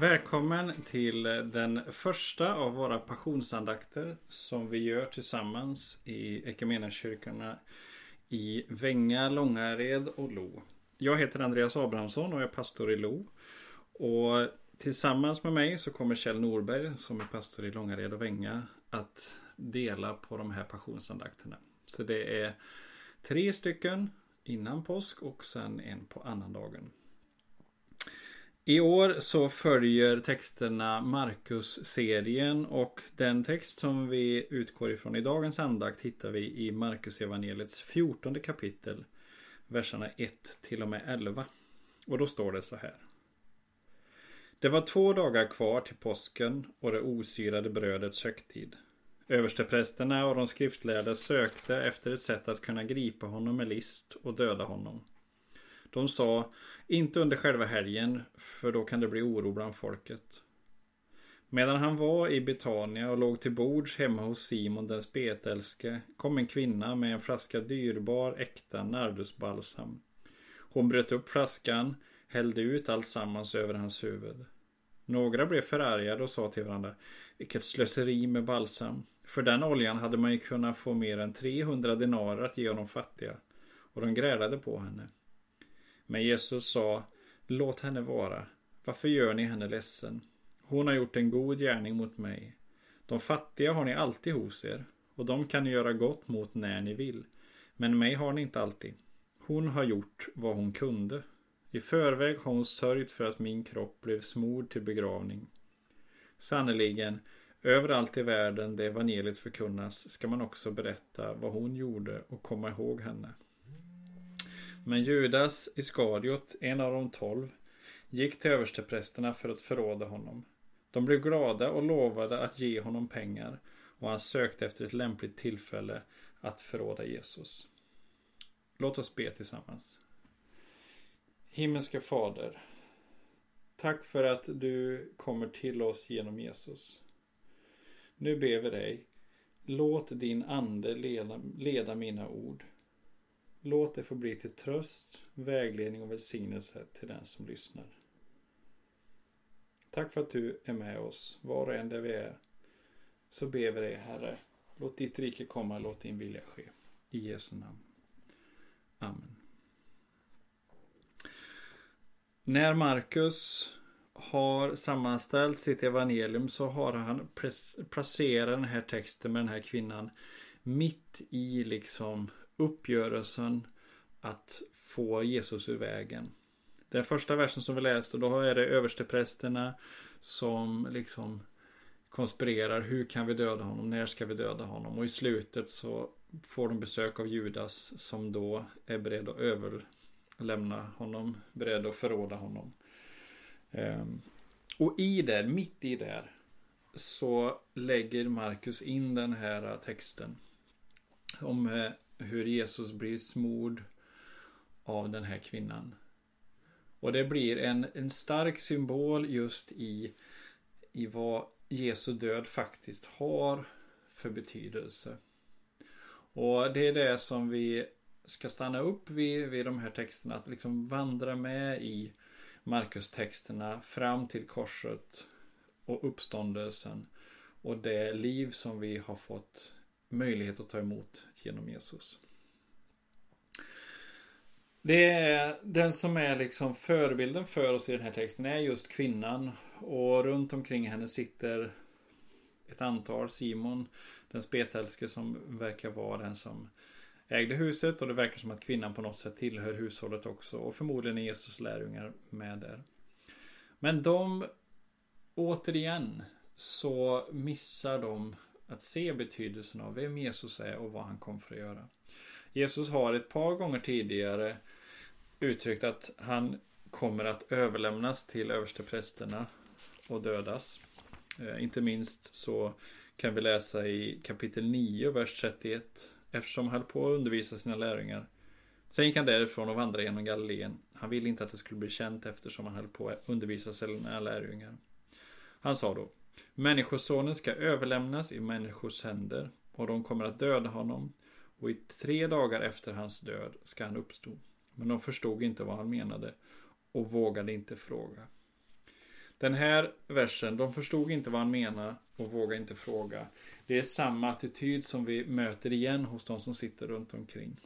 Välkommen till den första av våra passionsandakter som vi gör tillsammans i Equmeniakyrkorna i Vänga, Långared och Lo. Jag heter Andreas Abrahamsson och är pastor i Lo. Och tillsammans med mig så kommer Kjell Norberg som är pastor i Långared och Vänga att dela på de här passionsandakterna. Så det är tre stycken innan påsk och sen en på annandagen. I år så följer texterna Markus-serien och den text som vi utgår ifrån i dagens andakt hittar vi i Markusevangeliets fjortonde 14 kapitel, verserna 1 till och med 11. Och då står det så här. Det var två dagar kvar till påsken och det osyrade brödets högtid. Översteprästerna och de skriftlärda sökte efter ett sätt att kunna gripa honom med list och döda honom. De sa, inte under själva helgen, för då kan det bli oro bland folket. Medan han var i Betania och låg till bords hemma hos Simon den spetälske kom en kvinna med en flaska dyrbar äkta nardusbalsam. Hon bröt upp flaskan, hällde ut allt sammans över hans huvud. Några blev förargade och sa till varandra Vilket slöseri med balsam. För den oljan hade man ju kunnat få mer än 300 denarer att ge honom fattiga. Och de grälade på henne. Men Jesus sa Låt henne vara. Varför gör ni henne ledsen? Hon har gjort en god gärning mot mig. De fattiga har ni alltid hos er och de kan ni göra gott mot när ni vill. Men mig har ni inte alltid. Hon har gjort vad hon kunde. I förväg har hon sörjt för att min kropp blev smord till begravning. Sannerligen, överallt i världen där evangeliet förkunnas ska man också berätta vad hon gjorde och komma ihåg henne. Men Judas Iskariot, en av de tolv, gick till översteprästerna för att förråda honom. De blev glada och lovade att ge honom pengar och han sökte efter ett lämpligt tillfälle att förråda Jesus. Låt oss be tillsammans. Himmelske Fader. Tack för att du kommer till oss genom Jesus. Nu ber vi dig. Låt din ande leda, leda mina ord. Låt det få bli till tröst, vägledning och välsignelse till den som lyssnar. Tack för att du är med oss, var och en där vi är. Så ber vi dig, Herre. Låt ditt rike komma, låt din vilja ske. I Jesu namn. Amen. När Markus har sammanställt sitt evangelium så har han placerat den här texten med den här kvinnan mitt i liksom uppgörelsen att få Jesus ur vägen. Den första versen som vi läste, då är det översteprästerna som liksom konspirerar. Hur kan vi döda honom? När ska vi döda honom? Och i slutet så får de besök av Judas som då är beredd att överlämna honom, beredd att förråda honom. Ehm, och i det, mitt i det, så lägger Markus in den här texten om eh, hur Jesus blir smord av den här kvinnan. Och det blir en, en stark symbol just i, i vad Jesu död faktiskt har för betydelse. Och det är det som vi ska stanna upp vid, vid de här texterna. Att liksom vandra med i Markus-texterna fram till korset och uppståndelsen. Och det liv som vi har fått möjlighet att ta emot genom Jesus. Det är den som är liksom förebilden för oss i den här texten är just kvinnan. Och runt omkring henne sitter ett antal. Simon, den spetälske som verkar vara den som ägde huset. Och det verkar som att kvinnan på något sätt tillhör hushållet också. Och förmodligen är Jesus lärjungar med där. Men de, återigen, så missar de att se betydelsen av vem Jesus är och vad han kom för att göra. Jesus har ett par gånger tidigare uttryckt att han kommer att överlämnas till översteprästerna och dödas. Eh, inte minst så kan vi läsa i kapitel 9, vers 31. Eftersom han höll på att undervisa sina lärjungar. Sen gick han därifrån och vandrade genom Galileen. Han ville inte att det skulle bli känt eftersom han höll på att undervisa sina lärjungar. Han sa då Människosonen ska överlämnas i människors händer och de kommer att döda honom och i tre dagar efter hans död ska han uppstå. Men de förstod inte vad han menade och vågade inte fråga. Den här versen, de förstod inte vad han menade och vågade inte fråga. Det är samma attityd som vi möter igen hos de som sitter runt omkring.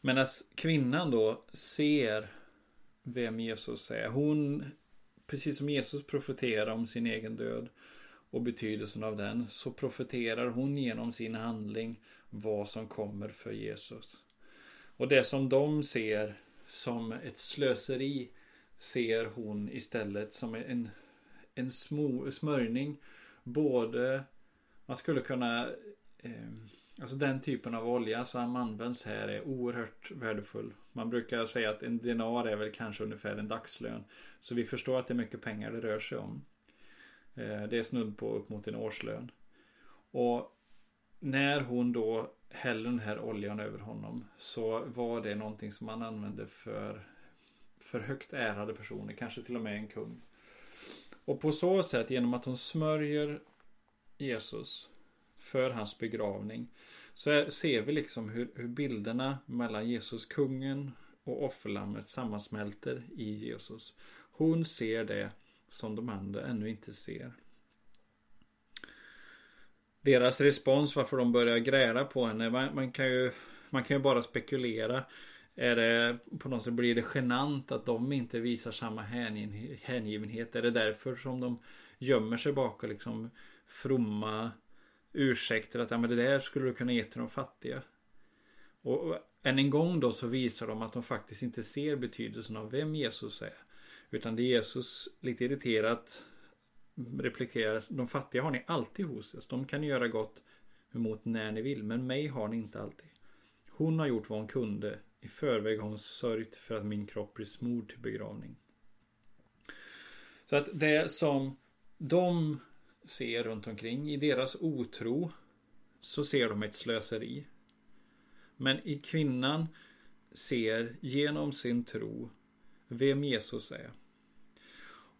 Medan kvinnan då ser vem Jesus är. Hon, precis som Jesus profeterar om sin egen död och betydelsen av den, så profeterar hon genom sin handling vad som kommer för Jesus. Och det som de ser som ett slöseri ser hon istället som en, en små, smörjning. Både, man skulle kunna, eh, alltså den typen av olja som används här är oerhört värdefull. Man brukar säga att en dinar är väl kanske ungefär en dagslön. Så vi förstår att det är mycket pengar det rör sig om. Eh, det är snudd på upp mot en årslön. Och när hon då häller den här oljan över honom så var det någonting som man använde för, för högt ärade personer, kanske till och med en kung. Och på så sätt, genom att hon smörjer Jesus för hans begravning, så ser vi liksom hur, hur bilderna mellan Jesus, kungen och offerlammet sammansmälter i Jesus. Hon ser det som de andra ännu inte ser. Deras respons varför de börjar gräla på henne, man, man, kan ju man kan ju bara spekulera. Är det på något sätt blir det genant att de inte visar samma hängivenhet? Är det därför som de gömmer sig bakom liksom fromma ursäkter att ja, men det där skulle du kunna ge till de fattiga? Och, och än en gång då så visar de att de faktiskt inte ser betydelsen av vem Jesus är. Utan det Jesus lite irriterat replikerar. De fattiga har ni alltid hos oss. De kan ni göra gott emot när ni vill. Men mig har ni inte alltid. Hon har gjort vad hon kunde. I förväg har hon sörjt för att min kropp blir smord till begravning. Så att det som de ser runt omkring i deras otro så ser de ett slöseri. Men i kvinnan ser genom sin tro vem Jesus är.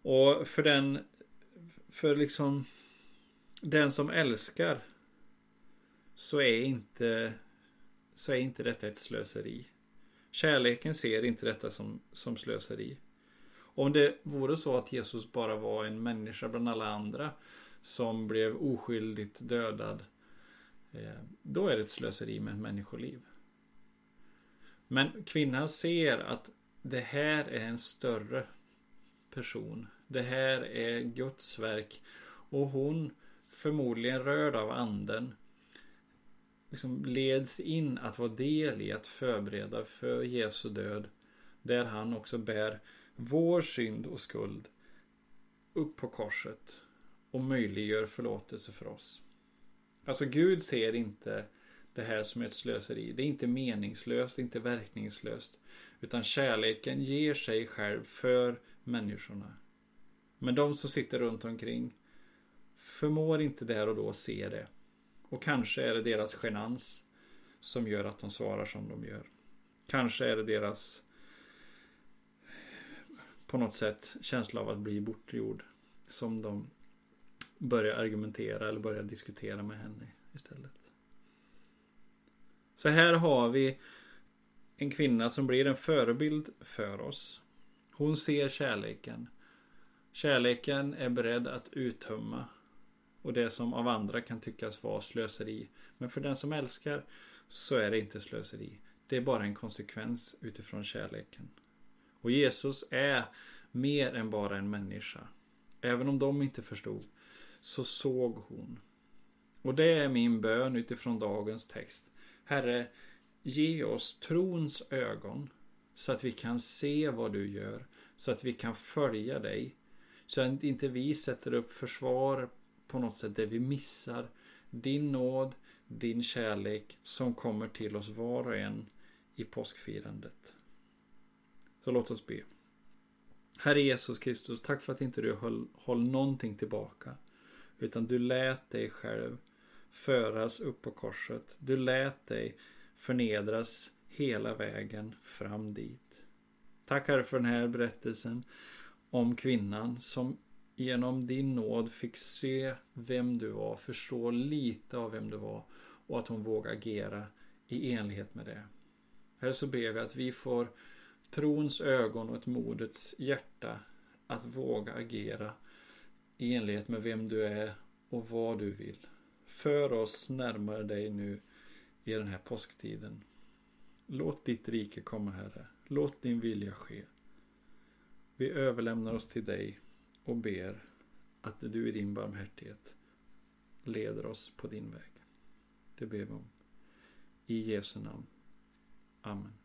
Och för den för liksom den som älskar så är inte så är inte detta ett slöseri. Kärleken ser inte detta som, som slöseri. Om det vore så att Jesus bara var en människa bland alla andra som blev oskyldigt dödad eh, då är det ett slöseri med ett människoliv. Men kvinnan ser att det här är en större person. Det här är Guds verk. Och hon, förmodligen rörd av anden, liksom leds in att vara del i att förbereda för Jesu död. Där han också bär vår synd och skuld upp på korset och möjliggör förlåtelse för oss. Alltså Gud ser inte det här som ett slöseri. Det är inte meningslöst, inte verkningslöst. Utan kärleken ger sig själv för människorna. Men de som sitter runt omkring förmår inte där och då se det. Och kanske är det deras genans som gör att de svarar som de gör. Kanske är det deras på något sätt känsla av att bli bortgjord som de Börja argumentera eller börja diskutera med henne istället. Så här har vi en kvinna som blir en förebild för oss. Hon ser kärleken. Kärleken är beredd att uttömma och det som av andra kan tyckas vara slöseri. Men för den som älskar så är det inte slöseri. Det är bara en konsekvens utifrån kärleken. Och Jesus är mer än bara en människa. Även om de inte förstod så såg hon. Och det är min bön utifrån dagens text. Herre, ge oss trons ögon så att vi kan se vad du gör, så att vi kan följa dig så att inte vi sätter upp försvar på något sätt där vi missar din nåd, din kärlek som kommer till oss var och en i påskfirandet. Så låt oss be. Herre Jesus Kristus, tack för att inte du höll, höll någonting tillbaka. Utan du lät dig själv föras upp på korset. Du lät dig förnedras hela vägen fram dit. Tack Herre för den här berättelsen om kvinnan som genom din nåd fick se vem du var, förstå lite av vem du var och att hon vågade agera i enlighet med det. Här så ber vi att vi får trons ögon och ett modets hjärta att våga agera i enlighet med vem du är och vad du vill. För oss närmare dig nu i den här påsktiden. Låt ditt rike komma Herre. Låt din vilja ske. Vi överlämnar oss till dig och ber att du i din barmhärtighet leder oss på din väg. Det ber vi om. I Jesu namn. Amen.